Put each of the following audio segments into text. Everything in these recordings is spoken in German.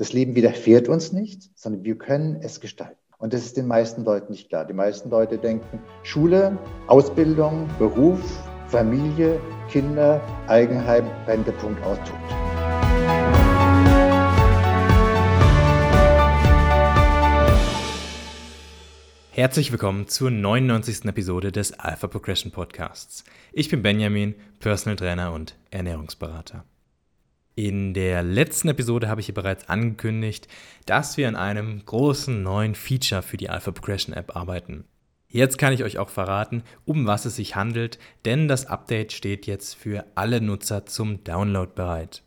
Das Leben widerfährt uns nicht, sondern wir können es gestalten. Und das ist den meisten Leuten nicht klar. Die meisten Leute denken, Schule, Ausbildung, Beruf, Familie, Kinder, Eigenheim, wenn der Punkt austut. Herzlich willkommen zur 99. Episode des Alpha Progression Podcasts. Ich bin Benjamin, Personal Trainer und Ernährungsberater. In der letzten Episode habe ich hier bereits angekündigt, dass wir an einem großen neuen Feature für die Alpha Progression App arbeiten. Jetzt kann ich euch auch verraten, um was es sich handelt, denn das Update steht jetzt für alle Nutzer zum Download bereit.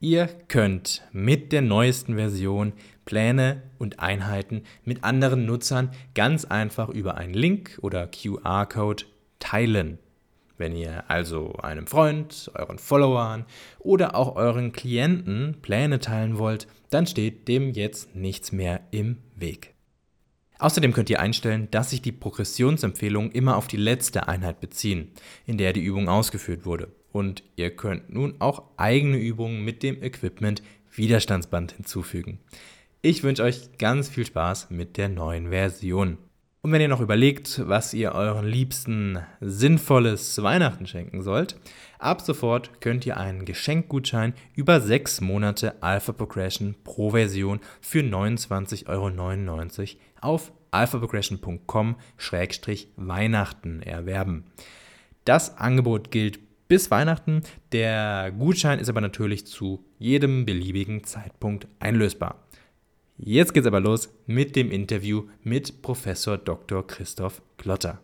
Ihr könnt mit der neuesten Version Pläne und Einheiten mit anderen Nutzern ganz einfach über einen Link oder QR-Code teilen. Wenn ihr also einem Freund, euren Followern oder auch euren Klienten Pläne teilen wollt, dann steht dem jetzt nichts mehr im Weg. Außerdem könnt ihr einstellen, dass sich die Progressionsempfehlungen immer auf die letzte Einheit beziehen, in der die Übung ausgeführt wurde. Und ihr könnt nun auch eigene Übungen mit dem Equipment Widerstandsband hinzufügen. Ich wünsche euch ganz viel Spaß mit der neuen Version. Und wenn ihr noch überlegt, was ihr euren Liebsten sinnvolles Weihnachten schenken sollt, ab sofort könnt ihr einen Geschenkgutschein über sechs Monate Alpha Progression pro Version für 29,99 Euro auf alphaprogression.com-weihnachten erwerben. Das Angebot gilt bis Weihnachten. Der Gutschein ist aber natürlich zu jedem beliebigen Zeitpunkt einlösbar. Jetzt geht's aber los mit dem Interview mit Professor Dr. Christoph Klotter.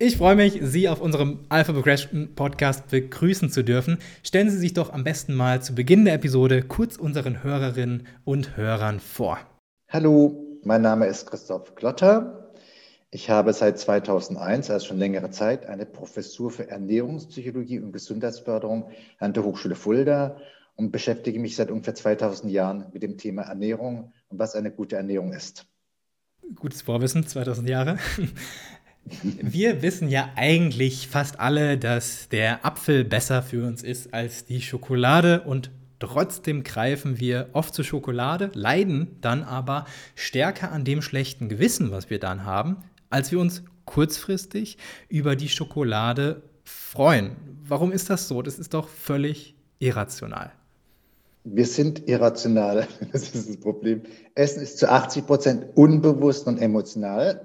Ich freue mich, Sie auf unserem Alpha Progression Podcast begrüßen zu dürfen. Stellen Sie sich doch am besten mal zu Beginn der Episode kurz unseren Hörerinnen und Hörern vor. Hallo, mein Name ist Christoph Klotter. Ich habe seit 2001, also schon längere Zeit, eine Professur für Ernährungspsychologie und Gesundheitsförderung an der Hochschule Fulda und beschäftige mich seit ungefähr 2000 Jahren mit dem Thema Ernährung was eine gute Ernährung ist. Gutes Vorwissen, 2000 Jahre. Wir wissen ja eigentlich fast alle, dass der Apfel besser für uns ist als die Schokolade und trotzdem greifen wir oft zur Schokolade, leiden dann aber stärker an dem schlechten Gewissen, was wir dann haben, als wir uns kurzfristig über die Schokolade freuen. Warum ist das so? Das ist doch völlig irrational. Wir sind irrational, das ist das Problem. Essen ist zu 80 Prozent unbewusst und emotional.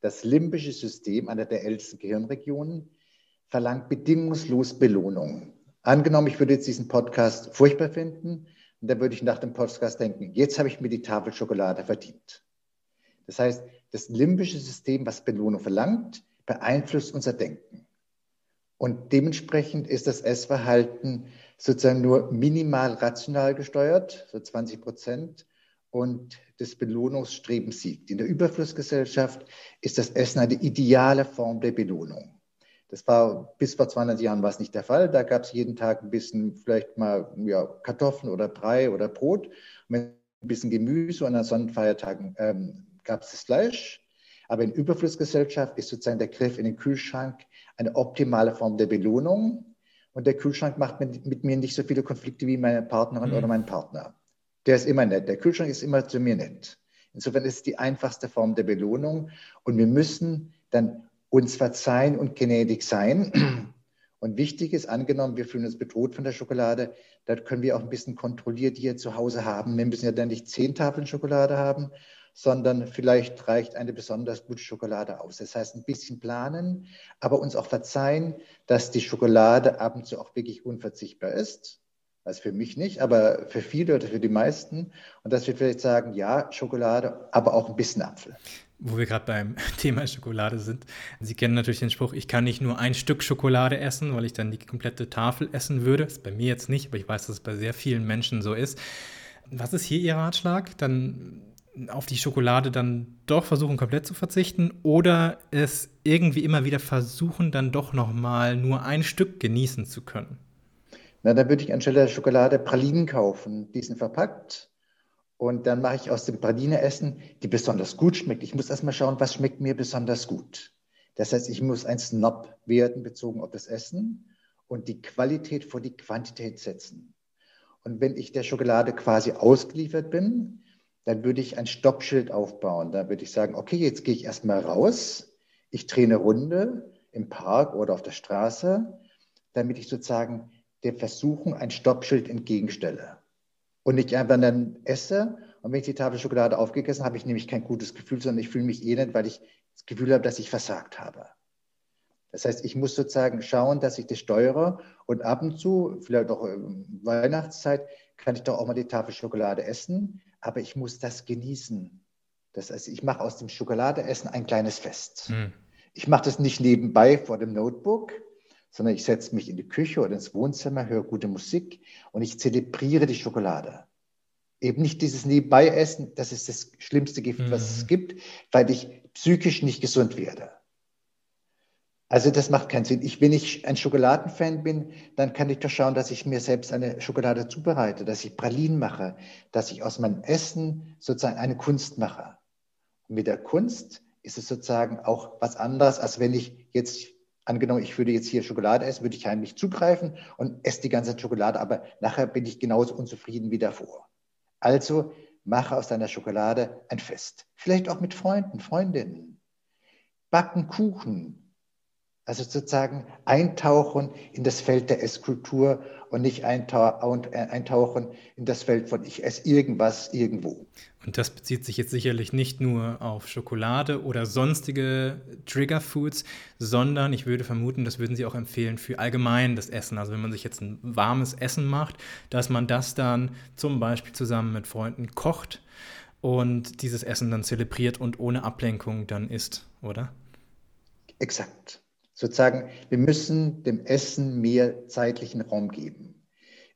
Das limbische System, einer der ältesten Gehirnregionen, verlangt bedingungslos Belohnung. Angenommen, ich würde jetzt diesen Podcast furchtbar finden, und dann würde ich nach dem Podcast denken, jetzt habe ich mir die Tafel Schokolade verdient. Das heißt, das limbische System, was Belohnung verlangt, beeinflusst unser Denken. Und dementsprechend ist das Essverhalten sozusagen nur minimal rational gesteuert, so 20 Prozent, und das Belohnungsstreben siegt. In der Überflussgesellschaft ist das Essen eine ideale Form der Belohnung. Das war bis vor 200 Jahren war es nicht der Fall. Da gab es jeden Tag ein bisschen, vielleicht mal ja, Kartoffeln oder Brei oder Brot, ein bisschen Gemüse und an Sonnenfeiertagen ähm, gab es das Fleisch. Aber in Überflussgesellschaft ist sozusagen der Griff in den Kühlschrank eine optimale Form der Belohnung und der Kühlschrank macht mit, mit mir nicht so viele Konflikte wie meine Partnerin mhm. oder mein Partner. Der ist immer nett. Der Kühlschrank ist immer zu mir nett. Insofern ist es die einfachste Form der Belohnung. Und wir müssen dann uns verzeihen und gnädig sein. Und wichtig ist, angenommen, wir fühlen uns bedroht von der Schokolade, da können wir auch ein bisschen kontrolliert hier zu Hause haben. Wir müssen ja dann nicht zehn Tafeln Schokolade haben, sondern vielleicht reicht eine besonders gute Schokolade aus. Das heißt, ein bisschen planen, aber uns auch verzeihen, dass die Schokolade ab und zu auch wirklich unverzichtbar ist. Also für mich nicht, aber für viele oder für die meisten. Und dass wir vielleicht sagen, ja, Schokolade, aber auch ein bisschen Apfel. Wo wir gerade beim Thema Schokolade sind. Sie kennen natürlich den Spruch, ich kann nicht nur ein Stück Schokolade essen, weil ich dann die komplette Tafel essen würde. Das ist bei mir jetzt nicht, aber ich weiß, dass es bei sehr vielen Menschen so ist. Was ist hier Ihr Ratschlag? Dann auf die Schokolade dann doch versuchen, komplett zu verzichten oder es irgendwie immer wieder versuchen, dann doch nochmal nur ein Stück genießen zu können? Na, dann würde ich anstelle der Schokolade Pralinen kaufen. Die sind verpackt. Und dann mache ich aus dem Praline-Essen, die besonders gut schmeckt. Ich muss erstmal schauen, was schmeckt mir besonders gut. Das heißt, ich muss ein Snob werden bezogen auf das Essen und die Qualität vor die Quantität setzen. Und wenn ich der Schokolade quasi ausgeliefert bin, dann würde ich ein Stoppschild aufbauen. Da würde ich sagen, okay, jetzt gehe ich erstmal raus, ich drehe eine Runde im Park oder auf der Straße, damit ich sozusagen der Versuchung ein Stoppschild entgegenstelle. Und nicht einfach dann esse und wenn ich die Tafel Schokolade aufgegessen habe, habe ich nämlich kein gutes Gefühl, sondern ich fühle mich elend, weil ich das Gefühl habe, dass ich versagt habe. Das heißt, ich muss sozusagen schauen, dass ich das steuere und ab und zu, vielleicht auch in Weihnachtszeit, kann ich doch auch mal die Tafel Schokolade essen, aber ich muss das genießen. Das heißt, ich mache aus dem Schokoladeessen ein kleines Fest. Hm. Ich mache das nicht nebenbei vor dem Notebook, sondern ich setze mich in die Küche oder ins Wohnzimmer, höre gute Musik und ich zelebriere die Schokolade. Eben nicht dieses Nebenbei-Essen, das ist das schlimmste Gift, mhm. was es gibt, weil ich psychisch nicht gesund werde. Also das macht keinen Sinn. Ich, wenn ich ein Schokoladenfan bin, dann kann ich doch schauen, dass ich mir selbst eine Schokolade zubereite, dass ich Pralinen mache, dass ich aus meinem Essen sozusagen eine Kunst mache. Und mit der Kunst ist es sozusagen auch was anderes, als wenn ich jetzt, angenommen, ich würde jetzt hier Schokolade essen, würde ich heimlich zugreifen und esse die ganze Schokolade, aber nachher bin ich genauso unzufrieden wie davor. Also mache aus deiner Schokolade ein Fest. Vielleicht auch mit Freunden, Freundinnen. Backen Kuchen, also sozusagen eintauchen in das Feld der Esskultur und nicht eintauchen in das Feld von ich esse irgendwas irgendwo. Und das bezieht sich jetzt sicherlich nicht nur auf Schokolade oder sonstige Triggerfoods, sondern ich würde vermuten, das würden Sie auch empfehlen für allgemein das Essen. Also wenn man sich jetzt ein warmes Essen macht, dass man das dann zum Beispiel zusammen mit Freunden kocht und dieses Essen dann zelebriert und ohne Ablenkung dann isst, oder? Exakt. Sozusagen, wir müssen dem Essen mehr zeitlichen Raum geben.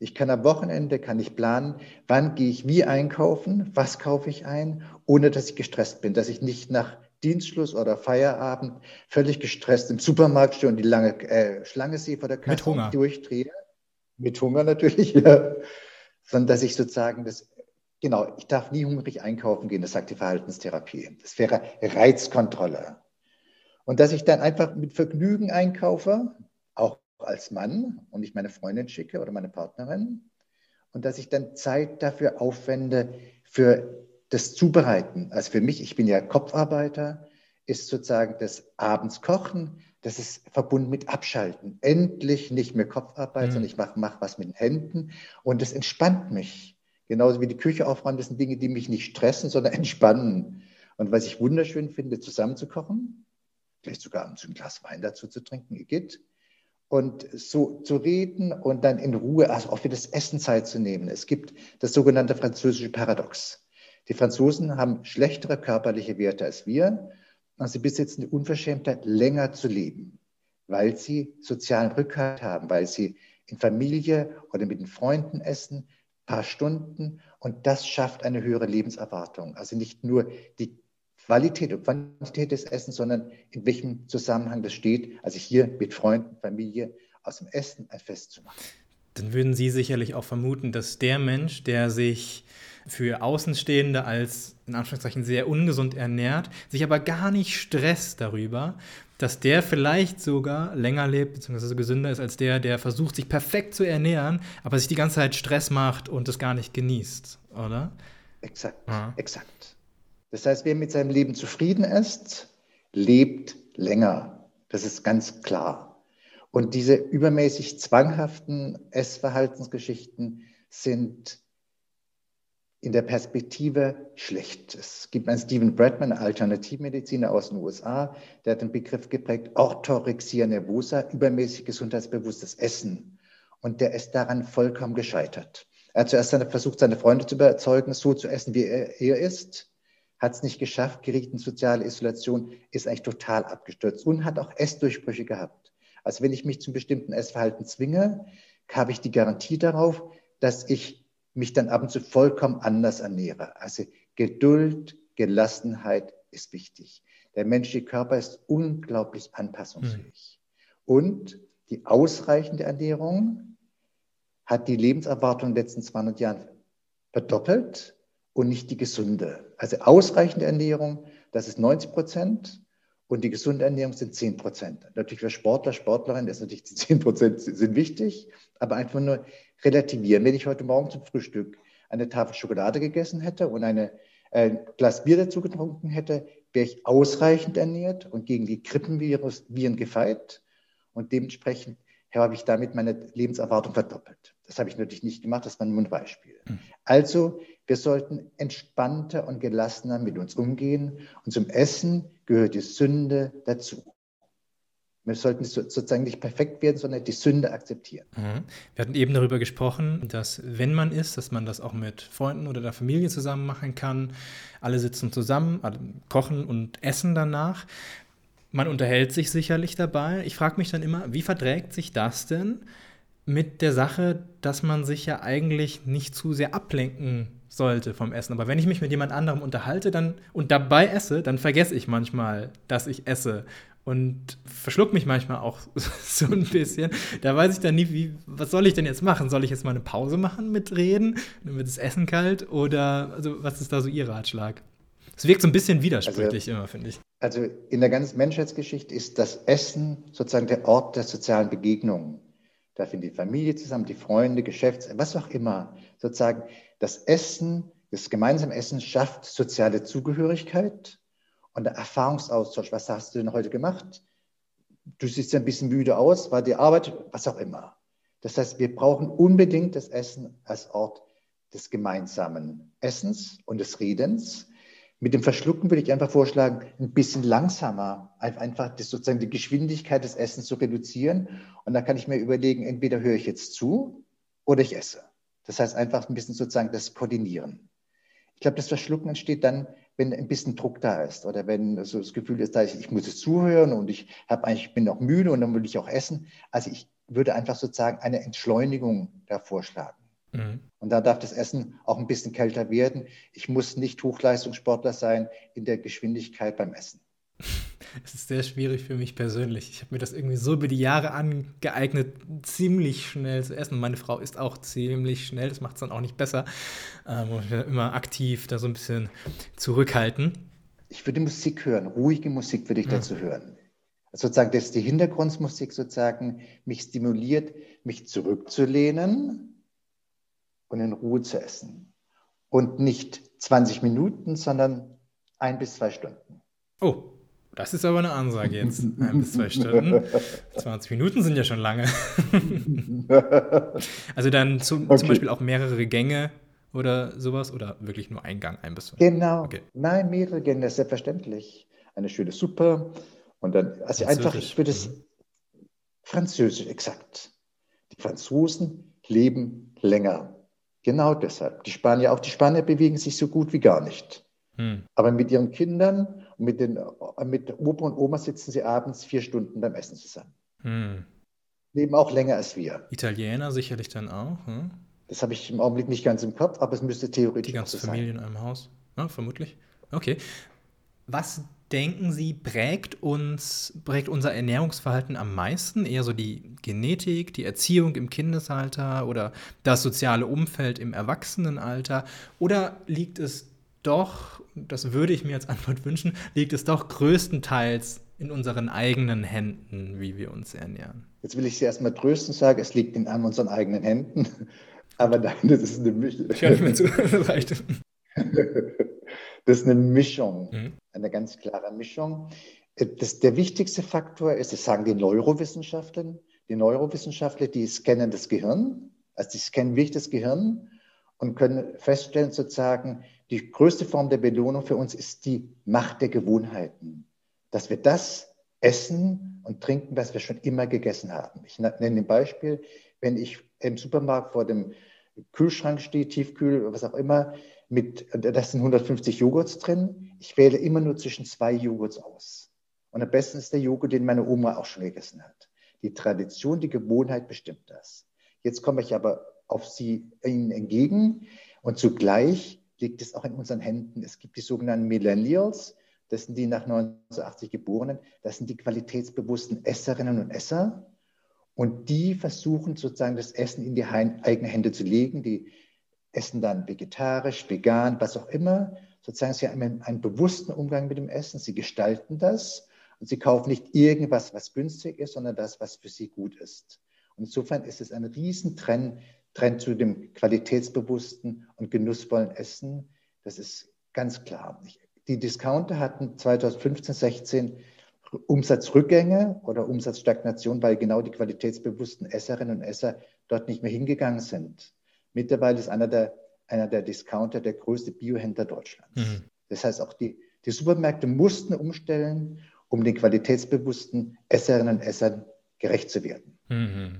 Ich kann am Wochenende, kann ich planen, wann gehe ich wie einkaufen, was kaufe ich ein, ohne dass ich gestresst bin, dass ich nicht nach Dienstschluss oder Feierabend völlig gestresst im Supermarkt stehe und die lange äh, Schlange sehe vor der Kasse Mit Hunger. durchdrehe. Mit Hunger natürlich, ja. Sondern dass ich sozusagen das, genau, ich darf nie hungrig einkaufen gehen, das sagt die Verhaltenstherapie. Das wäre Reizkontrolle. Und dass ich dann einfach mit Vergnügen einkaufe, auch als Mann und ich meine Freundin schicke oder meine Partnerin. Und dass ich dann Zeit dafür aufwende für das Zubereiten. Also für mich, ich bin ja Kopfarbeiter, ist sozusagen das Abends kochen, das ist verbunden mit Abschalten. Endlich nicht mehr Kopfarbeit, mhm. sondern ich mache mach was mit den Händen und das entspannt mich. Genauso wie die Küche aufräumen, das sind Dinge, die mich nicht stressen, sondern entspannen. Und was ich wunderschön finde, zusammen zu kochen, vielleicht sogar ein Glas Wein dazu zu trinken, geht. Und so zu reden und dann in Ruhe also auch für das Essen Zeit zu nehmen. Es gibt das sogenannte französische Paradox. Die Franzosen haben schlechtere körperliche Werte als wir und sie besitzen die Unverschämtheit, länger zu leben, weil sie sozialen Rückhalt haben, weil sie in Familie oder mit den Freunden essen, paar Stunden und das schafft eine höhere Lebenserwartung. Also nicht nur die Qualität und Quantität des Essens, sondern in welchem Zusammenhang das steht. Also hier mit Freunden, Familie aus dem Essen ein Fest zu machen. Dann würden Sie sicherlich auch vermuten, dass der Mensch, der sich für Außenstehende als in Anführungszeichen sehr ungesund ernährt, sich aber gar nicht stresst darüber, dass der vielleicht sogar länger lebt, beziehungsweise gesünder ist als der, der versucht, sich perfekt zu ernähren, aber sich die ganze Zeit Stress macht und es gar nicht genießt, oder? Exakt, ja. exakt. Das heißt, wer mit seinem Leben zufrieden ist, lebt länger. Das ist ganz klar. Und diese übermäßig zwanghaften Essverhaltensgeschichten sind in der Perspektive schlecht. Es gibt einen Stephen Bradman, Alternativmediziner aus den USA, der hat den Begriff geprägt, Orthorexia nervosa, übermäßig gesundheitsbewusstes Essen. Und der ist daran vollkommen gescheitert. Er hat zuerst versucht, seine Freunde zu überzeugen, so zu essen, wie er, er ist hat es nicht geschafft, geriet in soziale Isolation, ist eigentlich total abgestürzt und hat auch Essdurchbrüche gehabt. Also wenn ich mich zum bestimmten Essverhalten zwinge, habe ich die Garantie darauf, dass ich mich dann ab und zu vollkommen anders ernähre. Also Geduld, Gelassenheit ist wichtig. Der menschliche Körper ist unglaublich anpassungsfähig. Mhm. Und die ausreichende Ernährung hat die Lebenserwartung in den letzten 200 Jahren verdoppelt und nicht die gesunde. Also ausreichende Ernährung, das ist 90 Prozent und die gesunde Ernährung sind 10 Prozent. Natürlich für Sportler, Sportlerinnen ist natürlich die 10 Prozent sind wichtig, aber einfach nur relativieren. Wenn ich heute Morgen zum Frühstück eine Tafel Schokolade gegessen hätte und eine, ein Glas Bier dazu getrunken hätte, wäre ich ausreichend ernährt und gegen die Grippenviren gefeit. Und dementsprechend habe ich damit meine Lebenserwartung verdoppelt. Das habe ich natürlich nicht gemacht, das war nur ein Beispiel. Mhm. Also, wir sollten entspannter und gelassener mit uns umgehen. Und zum Essen gehört die Sünde dazu. Wir sollten sozusagen nicht perfekt werden, sondern die Sünde akzeptieren. Mhm. Wir hatten eben darüber gesprochen, dass wenn man isst, dass man das auch mit Freunden oder der Familie zusammen machen kann. Alle sitzen zusammen, alle kochen und essen danach. Man unterhält sich sicherlich dabei. Ich frage mich dann immer, wie verträgt sich das denn mit der Sache, dass man sich ja eigentlich nicht zu sehr ablenken sollte vom Essen. Aber wenn ich mich mit jemand anderem unterhalte dann, und dabei esse, dann vergesse ich manchmal, dass ich esse und verschluck mich manchmal auch so ein bisschen. Da weiß ich dann nie, wie, was soll ich denn jetzt machen? Soll ich jetzt mal eine Pause machen mit Reden? Dann wird das Essen kalt? Oder also, was ist da so Ihr Ratschlag? Es wirkt so ein bisschen widersprüchlich also, immer, finde ich. Also in der ganzen Menschheitsgeschichte ist das Essen sozusagen der Ort der sozialen Begegnung. Da findet die Familie zusammen, die Freunde, Geschäfts, was auch immer. Sozusagen das Essen, das gemeinsame Essen schafft soziale Zugehörigkeit und der Erfahrungsaustausch, was hast du denn heute gemacht? Du siehst ein bisschen müde aus, war die Arbeit, was auch immer. Das heißt, wir brauchen unbedingt das Essen als Ort des gemeinsamen Essens und des Redens. Mit dem Verschlucken würde ich einfach vorschlagen, ein bisschen langsamer, einfach das, sozusagen die Geschwindigkeit des Essens zu reduzieren. Und dann kann ich mir überlegen, entweder höre ich jetzt zu oder ich esse. Das heißt einfach ein bisschen sozusagen das Koordinieren. Ich glaube, das Verschlucken entsteht dann, wenn ein bisschen Druck da ist oder wenn so das Gefühl ist, ich, ich muss es zuhören und ich habe eigentlich, bin auch müde und dann will ich auch essen. Also ich würde einfach sozusagen eine Entschleunigung da vorschlagen. Mhm. Und da darf das Essen auch ein bisschen kälter werden. Ich muss nicht Hochleistungssportler sein in der Geschwindigkeit beim Essen. Es ist sehr schwierig für mich persönlich. Ich habe mir das irgendwie so über die Jahre angeeignet, ziemlich schnell zu essen. Meine Frau isst auch ziemlich schnell, das macht es dann auch nicht besser. Ähm, ich immer aktiv da so ein bisschen zurückhalten. Ich würde Musik hören, ruhige Musik würde ich dazu mhm. hören. Also sozusagen, dass die Hintergrundmusik sozusagen mich stimuliert, mich zurückzulehnen und in Ruhe zu essen. Und nicht 20 Minuten, sondern ein bis zwei Stunden. Oh, das ist aber eine Ansage jetzt. Ein bis zwei Stunden. 20 Minuten sind ja schon lange. also dann zum, okay. zum Beispiel auch mehrere Gänge oder sowas oder wirklich nur ein Gang, ein bis zwei? Genau. Okay. Nein, mehrere Gänge, selbstverständlich. Eine schöne Suppe und dann, also einfach, ich würde es mhm. französisch, exakt. Die Franzosen leben länger. Genau deshalb. Die Spanier, auch die Spanier bewegen sich so gut wie gar nicht. Hm. Aber mit ihren Kindern mit, den, mit Opa und Oma sitzen sie abends vier Stunden beim Essen zusammen. Hm. Leben auch länger als wir. Italiener sicherlich dann auch. Hm? Das habe ich im Augenblick nicht ganz im Kopf, aber es müsste theoretisch Die ganze so Familie sein. in einem Haus. Ja, vermutlich. Okay. Was denken Sie, prägt uns, prägt unser Ernährungsverhalten am meisten? Eher so die Genetik, die Erziehung im Kindesalter oder das soziale Umfeld im Erwachsenenalter? Oder liegt es doch, das würde ich mir als Antwort wünschen, liegt es doch größtenteils in unseren eigenen Händen, wie wir uns ernähren. Jetzt will ich Sie erstmal trösten sagen, es liegt in unseren eigenen Händen. Aber nein, das ist eine Mischung. Ich höre mir zu. Das ist eine Mischung, mhm. eine ganz klare Mischung. Das, der wichtigste Faktor ist, das sagen die Neurowissenschaftler, die Neurowissenschaftler, die scannen das Gehirn, also die scannen wirklich das Gehirn und können feststellen sozusagen, die größte Form der Belohnung für uns ist die Macht der Gewohnheiten. Dass wir das essen und trinken, was wir schon immer gegessen haben. Ich nenne ein Beispiel, wenn ich im Supermarkt vor dem Kühlschrank stehe, Tiefkühl, was auch immer, mit, das sind 150 Joghurts drin. Ich wähle immer nur zwischen zwei Joghurts aus. Und am besten ist der Joghurt, den meine Oma auch schon gegessen hat. Die Tradition, die Gewohnheit bestimmt das. Jetzt komme ich aber auf Sie Ihnen entgegen und zugleich liegt es auch in unseren Händen. Es gibt die sogenannten Millennials, das sind die nach 1980 Geborenen, das sind die qualitätsbewussten Esserinnen und Esser. Und die versuchen sozusagen das Essen in die eigenen Hände zu legen. Die essen dann vegetarisch, vegan, was auch immer. Sozusagen sie haben einen, bewussten Umgang mit dem Essen. Sie gestalten das. Und sie kaufen nicht irgendwas, was günstig ist, sondern das, was für sie gut ist. Und insofern ist es ein Riesentrend Trend zu dem qualitätsbewussten und genussvollen Essen. Das ist ganz klar. Die Discounter hatten 2015, 16 Umsatzrückgänge oder Umsatzstagnation, weil genau die qualitätsbewussten Esserinnen und Esser dort nicht mehr hingegangen sind. Mittlerweile ist einer der, einer der Discounter der größte Biohändler Deutschlands. Mhm. Das heißt, auch die, die Supermärkte mussten umstellen, um den qualitätsbewussten Esserinnen und Essern gerecht zu werden. Mhm.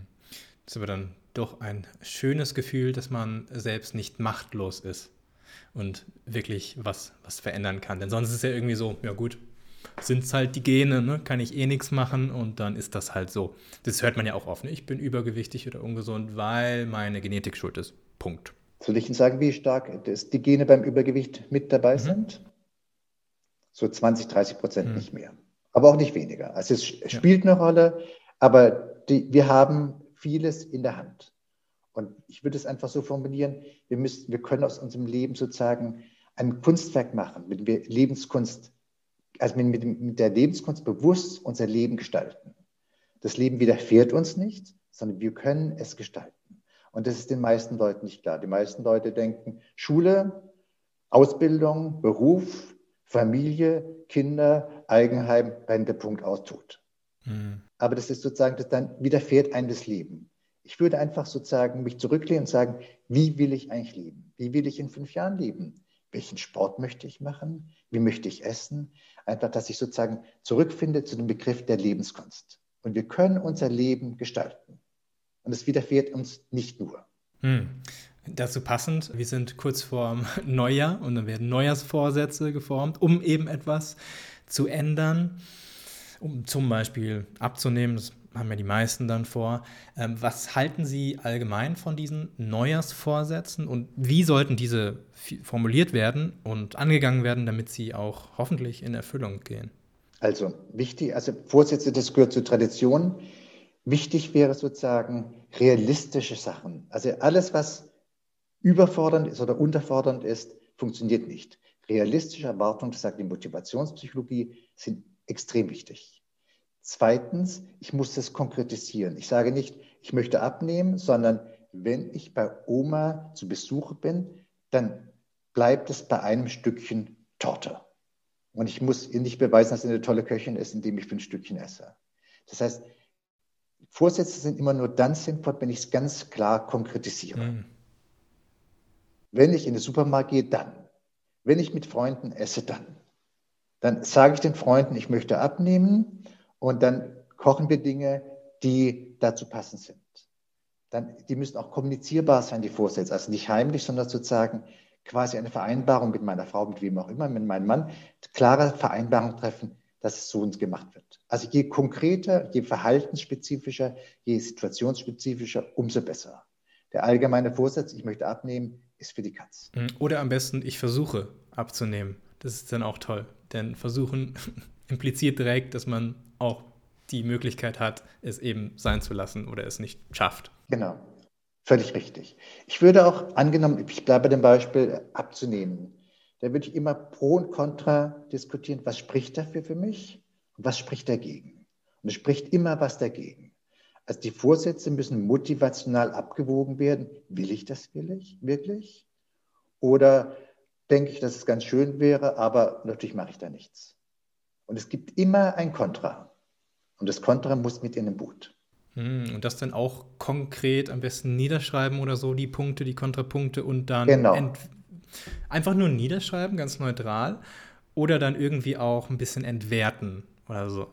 Das ist aber dann doch ein schönes Gefühl, dass man selbst nicht machtlos ist und wirklich was, was verändern kann. Denn sonst ist es ja irgendwie so, ja gut, sind es halt die Gene, ne? kann ich eh nichts machen und dann ist das halt so. Das hört man ja auch oft. Ne? Ich bin übergewichtig oder ungesund, weil meine Genetik schuld ist. Punkt. Soll ich Ihnen sagen, wie stark die Gene beim Übergewicht mit dabei mhm. sind? So 20, 30 Prozent mhm. nicht mehr. Aber auch nicht weniger. Also es spielt ja. eine Rolle, aber die, wir haben vieles in der Hand. Und ich würde es einfach so formulieren, wir, müssen, wir können aus unserem Leben sozusagen ein Kunstwerk machen, wir Lebenskunst also mit, mit der Lebenskunst bewusst unser Leben gestalten. Das Leben widerfährt uns nicht, sondern wir können es gestalten. Und das ist den meisten Leuten nicht klar. Die meisten Leute denken, Schule, Ausbildung, Beruf, Familie, Kinder, Eigenheim, Punkt aus, tot. Mhm. Aber das ist sozusagen, das dann widerfährt einem das Leben. Ich würde einfach sozusagen mich zurücklehnen und sagen, wie will ich eigentlich leben? Wie will ich in fünf Jahren leben? Welchen Sport möchte ich machen? Wie möchte ich essen? Einfach, dass ich sozusagen zurückfinde zu dem Begriff der Lebenskunst. Und wir können unser Leben gestalten. Und es widerfährt uns nicht nur. Hm. Dazu passend, wir sind kurz vor Neujahr und dann werden Neujahrsvorsätze geformt, um eben etwas zu ändern, um zum Beispiel abzunehmen. Das haben ja die meisten dann vor. Ähm, was halten Sie allgemein von diesen Neujahrsvorsätzen und wie sollten diese formuliert werden und angegangen werden, damit sie auch hoffentlich in Erfüllung gehen? Also wichtig, also Vorsätze, das gehört zur Tradition. Wichtig wäre sozusagen realistische Sachen. Also alles, was überfordernd ist oder unterfordernd ist, funktioniert nicht. Realistische Erwartungen, das sagt die Motivationspsychologie, sind extrem wichtig. Zweitens, ich muss das konkretisieren. Ich sage nicht, ich möchte abnehmen, sondern wenn ich bei Oma zu Besuch bin, dann bleibt es bei einem Stückchen Torte. Und ich muss ihr nicht beweisen, dass sie eine tolle Köchin ist, indem ich für ein Stückchen esse. Das heißt, Vorsätze sind immer nur dann sinnvoll, wenn ich es ganz klar konkretisiere. Mhm. Wenn ich in den Supermarkt gehe, dann. Wenn ich mit Freunden esse, dann. Dann sage ich den Freunden, ich möchte abnehmen und dann kochen wir Dinge, die dazu passend sind. Dann, die müssen auch kommunizierbar sein, die Vorsätze. Also nicht heimlich, sondern sozusagen quasi eine Vereinbarung mit meiner Frau, mit wem auch immer, mit meinem Mann, klare Vereinbarung treffen, dass es so uns gemacht wird. Also je konkreter, je verhaltensspezifischer, je situationsspezifischer, umso besser. Der allgemeine Vorsatz, ich möchte abnehmen, ist für die Katz. Oder am besten, ich versuche abzunehmen. Das ist dann auch toll. Denn versuchen impliziert direkt, dass man auch die Möglichkeit hat, es eben sein zu lassen oder es nicht schafft. Genau, völlig richtig. Ich würde auch angenommen, ich bleibe bei dem Beispiel abzunehmen, da würde ich immer Pro und Contra diskutieren, was spricht dafür für mich und was spricht dagegen. Und es spricht immer was dagegen. Also die Vorsätze müssen motivational abgewogen werden. Will ich das will wirklich? Oder denke ich, dass es ganz schön wäre, aber natürlich mache ich da nichts. Und es gibt immer ein Kontra. Und das Kontra muss mit in den Boot. Hm, und das dann auch konkret am besten niederschreiben oder so, die Punkte, die Kontrapunkte und dann genau. Einfach nur niederschreiben, ganz neutral. Oder dann irgendwie auch ein bisschen entwerten oder so.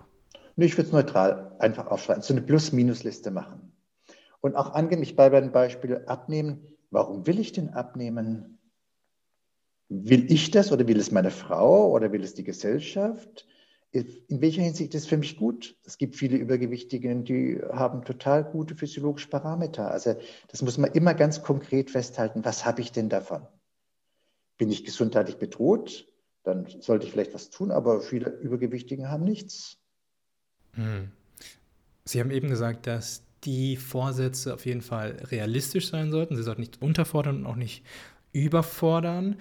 Nee, ich würde es neutral einfach aufschreiben, so eine Plus-Minus-Liste machen. Und auch angehen, ich bei beim Beispiel abnehmen. Warum will ich denn abnehmen? Will ich das oder will es meine Frau oder will es die Gesellschaft? in welcher Hinsicht ist es für mich gut? Es gibt viele Übergewichtige, die haben total gute physiologische Parameter. Also das muss man immer ganz konkret festhalten. Was habe ich denn davon? Bin ich gesundheitlich bedroht? Dann sollte ich vielleicht was tun, aber viele Übergewichtige haben nichts. Hm. Sie haben eben gesagt, dass die Vorsätze auf jeden Fall realistisch sein sollten. Sie sollten nicht unterfordern und auch nicht überfordern.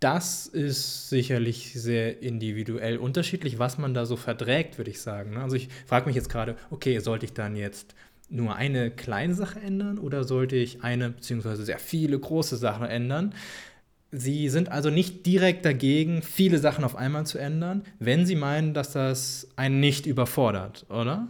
das ist sicherlich sehr individuell unterschiedlich, was man da so verträgt, würde ich sagen. Ne? Also ich frage mich jetzt gerade, okay, sollte ich dann jetzt nur eine kleine Sache ändern oder sollte ich eine beziehungsweise sehr viele große Sachen ändern? Sie sind also nicht direkt dagegen, viele Sachen auf einmal zu ändern, wenn Sie meinen, dass das einen nicht überfordert, oder?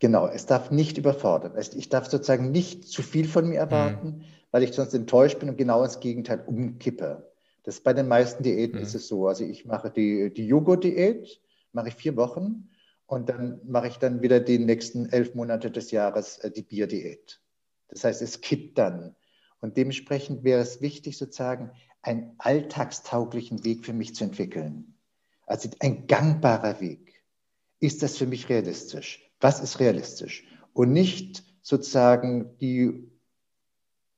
Genau, es darf nicht überfordern. Ich darf sozusagen nicht zu viel von mir erwarten, mhm. weil ich sonst enttäuscht bin und genau ins Gegenteil umkippe. Das bei den meisten Diäten mhm. ist es so. Also ich mache die, die Joghurt-Diät, mache ich vier Wochen und dann mache ich dann wieder die nächsten elf Monate des Jahres äh, die Bierdiät. Das heißt, es kippt dann. Und dementsprechend wäre es wichtig, sozusagen einen alltagstauglichen Weg für mich zu entwickeln. Also ein gangbarer Weg. Ist das für mich realistisch? Was ist realistisch? Und nicht sozusagen die,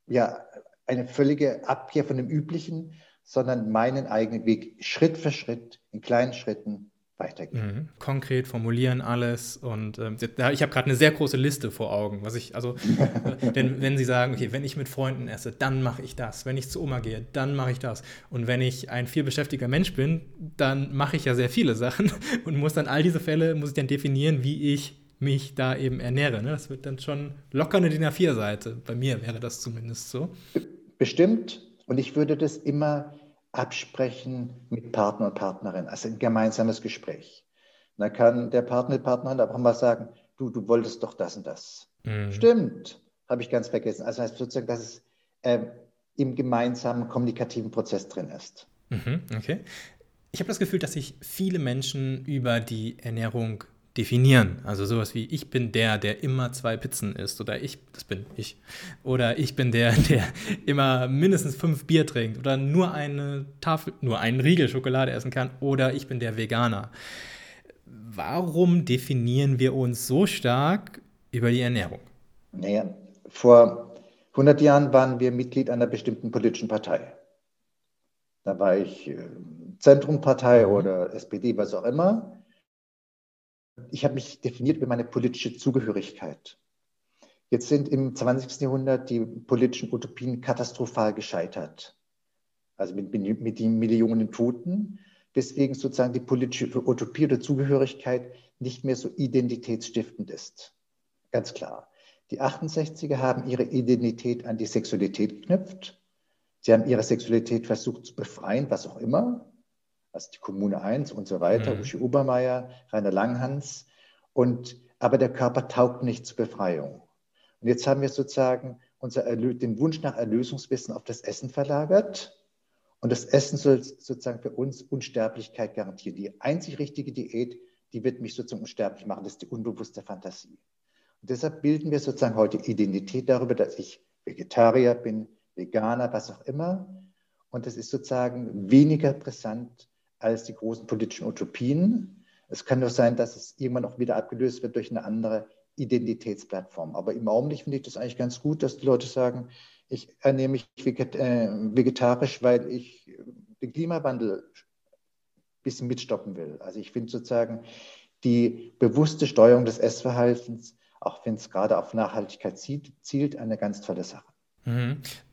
ja, eine völlige Abkehr von dem Üblichen, sondern meinen eigenen Weg Schritt für Schritt in kleinen Schritten weitergehen. Mhm. Konkret formulieren alles und äh, ich habe gerade eine sehr große Liste vor Augen, was ich also, denn wenn Sie sagen, okay, wenn ich mit Freunden esse, dann mache ich das, wenn ich zu Oma gehe, dann mache ich das und wenn ich ein vielbeschäftigter Mensch bin, dann mache ich ja sehr viele Sachen und muss dann all diese Fälle muss ich dann definieren, wie ich mich da eben ernähre. Ne? Das wird dann schon locker eine DIN A4-Seite. Bei mir wäre das zumindest so. Bestimmt. Und ich würde das immer absprechen mit Partner und Partnerin, also ein gemeinsames Gespräch. dann kann der Partner, die Partnerin einfach mal sagen, du, du wolltest doch das und das. Mhm. Stimmt, habe ich ganz vergessen. Also heißt sozusagen, dass es äh, im gemeinsamen kommunikativen Prozess drin ist. Mhm, okay. Ich habe das Gefühl, dass sich viele Menschen über die Ernährung definieren. Also sowas wie ich bin der, der immer zwei Pizzen isst oder ich, das bin ich. Oder ich bin der, der immer mindestens fünf Bier trinkt oder nur eine Tafel, nur einen Riegel Schokolade essen kann oder ich bin der Veganer. Warum definieren wir uns so stark über die Ernährung? Naja, vor 100 Jahren waren wir Mitglied einer bestimmten politischen Partei. Da war ich äh, Zentrumpartei mhm. oder SPD, was auch immer ich habe mich definiert über meine politische Zugehörigkeit. Jetzt sind im 20. Jahrhundert die politischen Utopien katastrophal gescheitert. Also mit, mit den Millionen Toten. Deswegen sozusagen die politische Utopie oder Zugehörigkeit nicht mehr so identitätsstiftend ist. Ganz klar. Die 68er haben ihre Identität an die Sexualität geknüpft. Sie haben ihre Sexualität versucht zu befreien, was auch immer also die Kommune 1 und so weiter, mhm. Uschi Obermeier, Rainer Langhans. Und, aber der Körper taugt nicht zur Befreiung. Und jetzt haben wir sozusagen unser den Wunsch nach Erlösungswissen auf das Essen verlagert. Und das Essen soll sozusagen für uns Unsterblichkeit garantieren. Die einzig richtige Diät, die wird mich sozusagen unsterblich machen, das ist die unbewusste Fantasie. Und deshalb bilden wir sozusagen heute Identität darüber, dass ich Vegetarier bin, Veganer, was auch immer. Und das ist sozusagen weniger brisant als die großen politischen Utopien. Es kann nur sein, dass es irgendwann auch wieder abgelöst wird durch eine andere Identitätsplattform. Aber im Augenblick finde ich das eigentlich ganz gut, dass die Leute sagen, ich ernähre mich äh, vegetarisch, weil ich den Klimawandel ein bisschen mitstoppen will. Also ich finde sozusagen die bewusste Steuerung des Essverhaltens, auch wenn es gerade auf Nachhaltigkeit zielt, zielt eine ganz tolle Sache.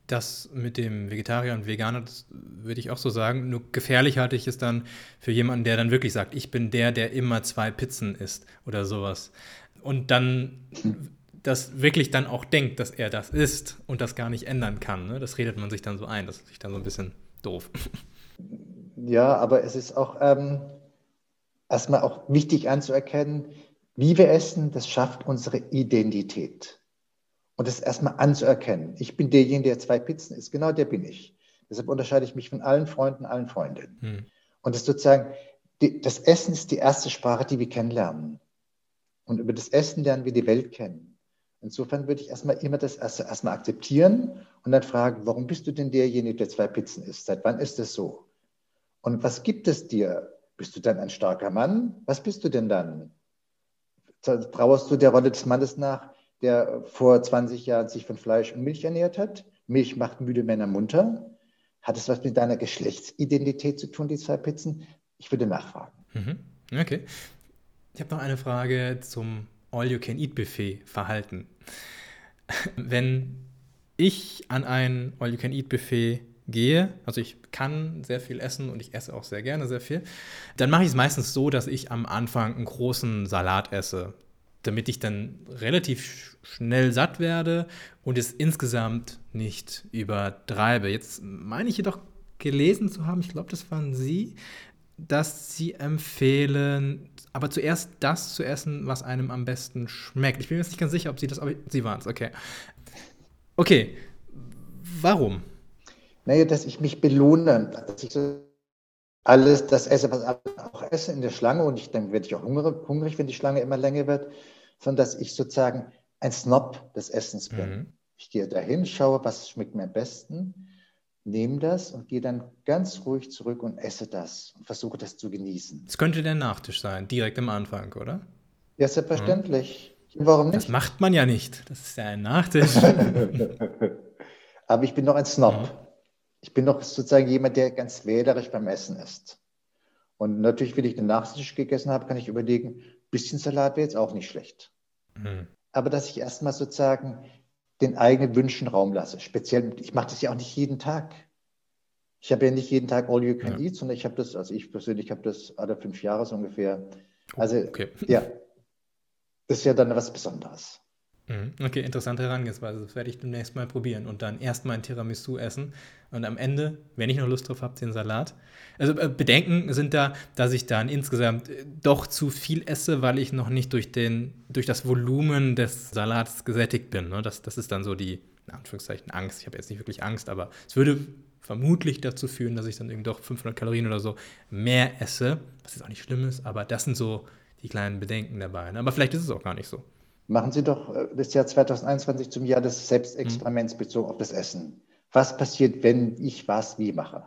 Das mit dem Vegetarier und Veganer, das würde ich auch so sagen. Nur gefährlich halte ich es dann für jemanden, der dann wirklich sagt, ich bin der, der immer zwei Pizzen isst oder sowas. Und dann das wirklich dann auch denkt, dass er das ist und das gar nicht ändern kann. Ne? Das redet man sich dann so ein. Das ist sich dann so ein bisschen doof. Ja, aber es ist auch ähm, erstmal auch wichtig anzuerkennen, wie wir essen, das schafft unsere Identität. Und das erstmal anzuerkennen. Ich bin derjenige, der zwei Pizzen isst. Genau der bin ich. Deshalb unterscheide ich mich von allen Freunden, allen Freundinnen. Hm. Und das sozusagen, die, das Essen ist die erste Sprache, die wir kennenlernen. Und über das Essen lernen wir die Welt kennen. Insofern würde ich erstmal immer das erste erstmal akzeptieren und dann fragen, warum bist du denn derjenige, der zwei Pizzen isst? Seit wann ist das so? Und was gibt es dir? Bist du dann ein starker Mann? Was bist du denn dann? Trauerst du der Rolle des Mannes nach? Der vor 20 Jahren sich von Fleisch und Milch ernährt hat. Milch macht müde Männer munter. Hat es was mit deiner Geschlechtsidentität zu tun, die zwei Pizzen? Ich würde nachfragen. Mhm. Okay. Ich habe noch eine Frage zum All-You-Can-Eat-Buffet-Verhalten. Wenn ich an ein All-You-Can-Eat-Buffet gehe, also ich kann sehr viel essen und ich esse auch sehr gerne sehr viel, dann mache ich es meistens so, dass ich am Anfang einen großen Salat esse, damit ich dann relativ schnell satt werde und es insgesamt nicht übertreibe. Jetzt meine ich jedoch gelesen zu haben, ich glaube, das waren Sie, dass Sie empfehlen, aber zuerst das zu essen, was einem am besten schmeckt. Ich bin mir jetzt nicht ganz sicher, ob Sie das, aber Sie waren es, okay. Okay, warum? Naja, dass ich mich belohne, dass ich so alles das esse, was ich auch esse in der Schlange und ich, dann werde ich auch hungrig, wenn die Schlange immer länger wird, sondern dass ich sozusagen ein Snob des Essens bin. Mhm. Ich gehe dahin, schaue, was schmeckt mir am besten, nehme das und gehe dann ganz ruhig zurück und esse das und versuche das zu genießen. Es könnte der Nachtisch sein, direkt am Anfang, oder? Ja, selbstverständlich. Mhm. Warum nicht? Das macht man ja nicht. Das ist ja ein Nachtisch. Aber ich bin noch ein Snob. Mhm. Ich bin noch sozusagen jemand, der ganz wählerisch beim Essen ist. Und natürlich, wenn ich den Nachtisch gegessen habe, kann ich überlegen, ein bisschen Salat wäre jetzt auch nicht schlecht. Mhm. Aber dass ich erstmal sozusagen den eigenen Wünschen Raum lasse. Speziell, ich mache das ja auch nicht jeden Tag. Ich habe ja nicht jeden Tag All You Can ja. Eat, sondern ich habe das, also ich persönlich habe das alle fünf Jahre so ungefähr. Also, okay. ja, das ist ja dann was Besonderes. Mhm. Okay, interessante Herangehensweise. Das werde ich demnächst mal probieren und dann erstmal ein Tiramisu essen und am Ende, wenn ich noch Lust drauf habe, den Salat. Also äh, Bedenken sind da, dass ich dann insgesamt äh, doch zu viel esse, weil ich noch nicht durch, den, durch das Volumen des Salats gesättigt bin. Ne? Das, das ist dann so die, in Anführungszeichen, Angst. Ich habe jetzt nicht wirklich Angst, aber es würde vermutlich dazu führen, dass ich dann irgendwie doch 500 Kalorien oder so mehr esse, was jetzt auch nicht schlimm ist, aber das sind so die kleinen Bedenken dabei. Ne? Aber vielleicht ist es auch gar nicht so. Machen Sie doch äh, das Jahr 2021 zum Jahr des Selbstexperiments bezogen auf das Essen. Was passiert, wenn ich was wie mache?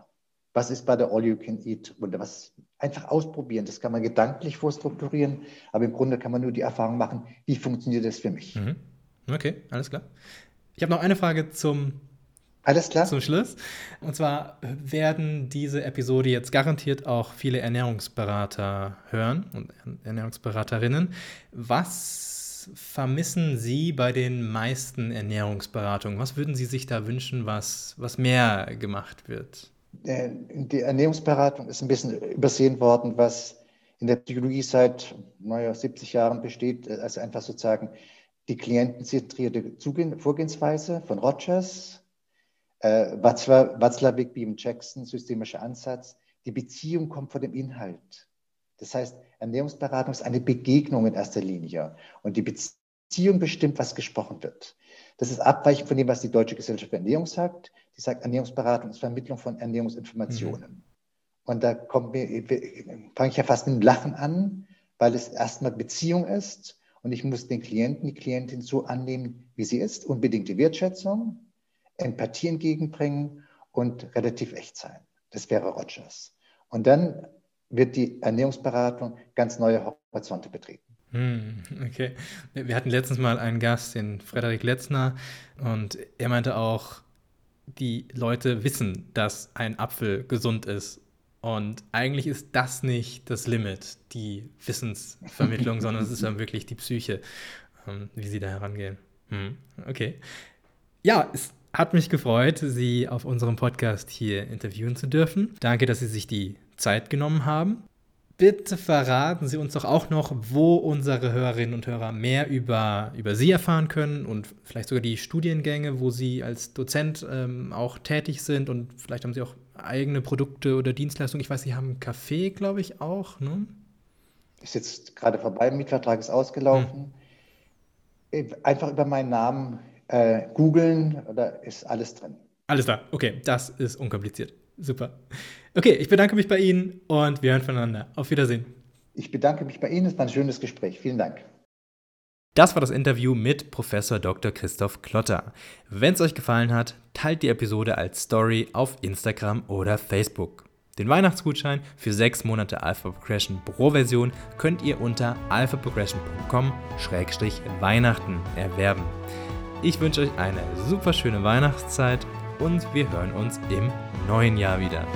Was ist bei der All You Can Eat? Und was einfach ausprobieren. Das kann man gedanklich vorstrukturieren, aber im Grunde kann man nur die Erfahrung machen, wie funktioniert das für mich. Mhm. Okay, alles klar. Ich habe noch eine Frage zum alles klar. Zum Schluss. Und zwar werden diese Episode jetzt garantiert auch viele Ernährungsberater hören und Ernährungsberaterinnen. Was vermissen Sie bei den meisten Ernährungsberatungen? Was würden Sie sich da wünschen, was, was mehr gemacht wird? Die Ernährungsberatung ist ein bisschen übersehen worden, was in der Psychologie seit naja, 70 Jahren besteht, also einfach sozusagen die klientenzentrierte Vorgehensweise von Rogers, äh, Watzlawick, Beam Jackson, systemischer Ansatz. Die Beziehung kommt von dem Inhalt. Das heißt, Ernährungsberatung ist eine Begegnung in erster Linie. Und die Beziehung bestimmt, was gesprochen wird. Das ist abweichend von dem, was die Deutsche Gesellschaft für Ernährung sagt. Die sagt, Ernährungsberatung ist Vermittlung von Ernährungsinformationen. Mhm. Und da fange ich ja fast mit einem Lachen an, weil es erstmal Beziehung ist. Und ich muss den Klienten, die Klientin so annehmen, wie sie ist. Unbedingte Wertschätzung, Empathie entgegenbringen und relativ echt sein. Das wäre Rogers. Und dann wird die Ernährungsberatung ganz neue Horizonte betreten. Hm, okay. Wir hatten letztens mal einen Gast, den Frederik Letzner, und er meinte auch, die Leute wissen, dass ein Apfel gesund ist. Und eigentlich ist das nicht das Limit, die Wissensvermittlung, sondern es ist dann wirklich die Psyche, ähm, wie sie da herangehen. Hm, okay. Ja, es hat mich gefreut, Sie auf unserem Podcast hier interviewen zu dürfen. Danke, dass Sie sich die Zeit genommen haben. Bitte verraten Sie uns doch auch noch, wo unsere Hörerinnen und Hörer mehr über, über Sie erfahren können und vielleicht sogar die Studiengänge, wo Sie als Dozent ähm, auch tätig sind und vielleicht haben Sie auch eigene Produkte oder Dienstleistungen. Ich weiß, Sie haben einen Café, glaube ich, auch. Ne? Ist jetzt gerade vorbei, Mietvertrag ist ausgelaufen. Hm. Einfach über meinen Namen äh, googeln, da ist alles drin. Alles da, okay, das ist unkompliziert. Super. Okay, ich bedanke mich bei Ihnen und wir hören voneinander. Auf Wiedersehen. Ich bedanke mich bei Ihnen, es war ein schönes Gespräch. Vielen Dank. Das war das Interview mit Professor Dr. Christoph Klotter. Wenn es euch gefallen hat, teilt die Episode als Story auf Instagram oder Facebook. Den Weihnachtsgutschein für sechs Monate Alpha Progression Pro-Version könnt ihr unter alphaprogression.com-weihnachten erwerben. Ich wünsche euch eine super schöne Weihnachtszeit und wir hören uns im neuen Jahr wieder.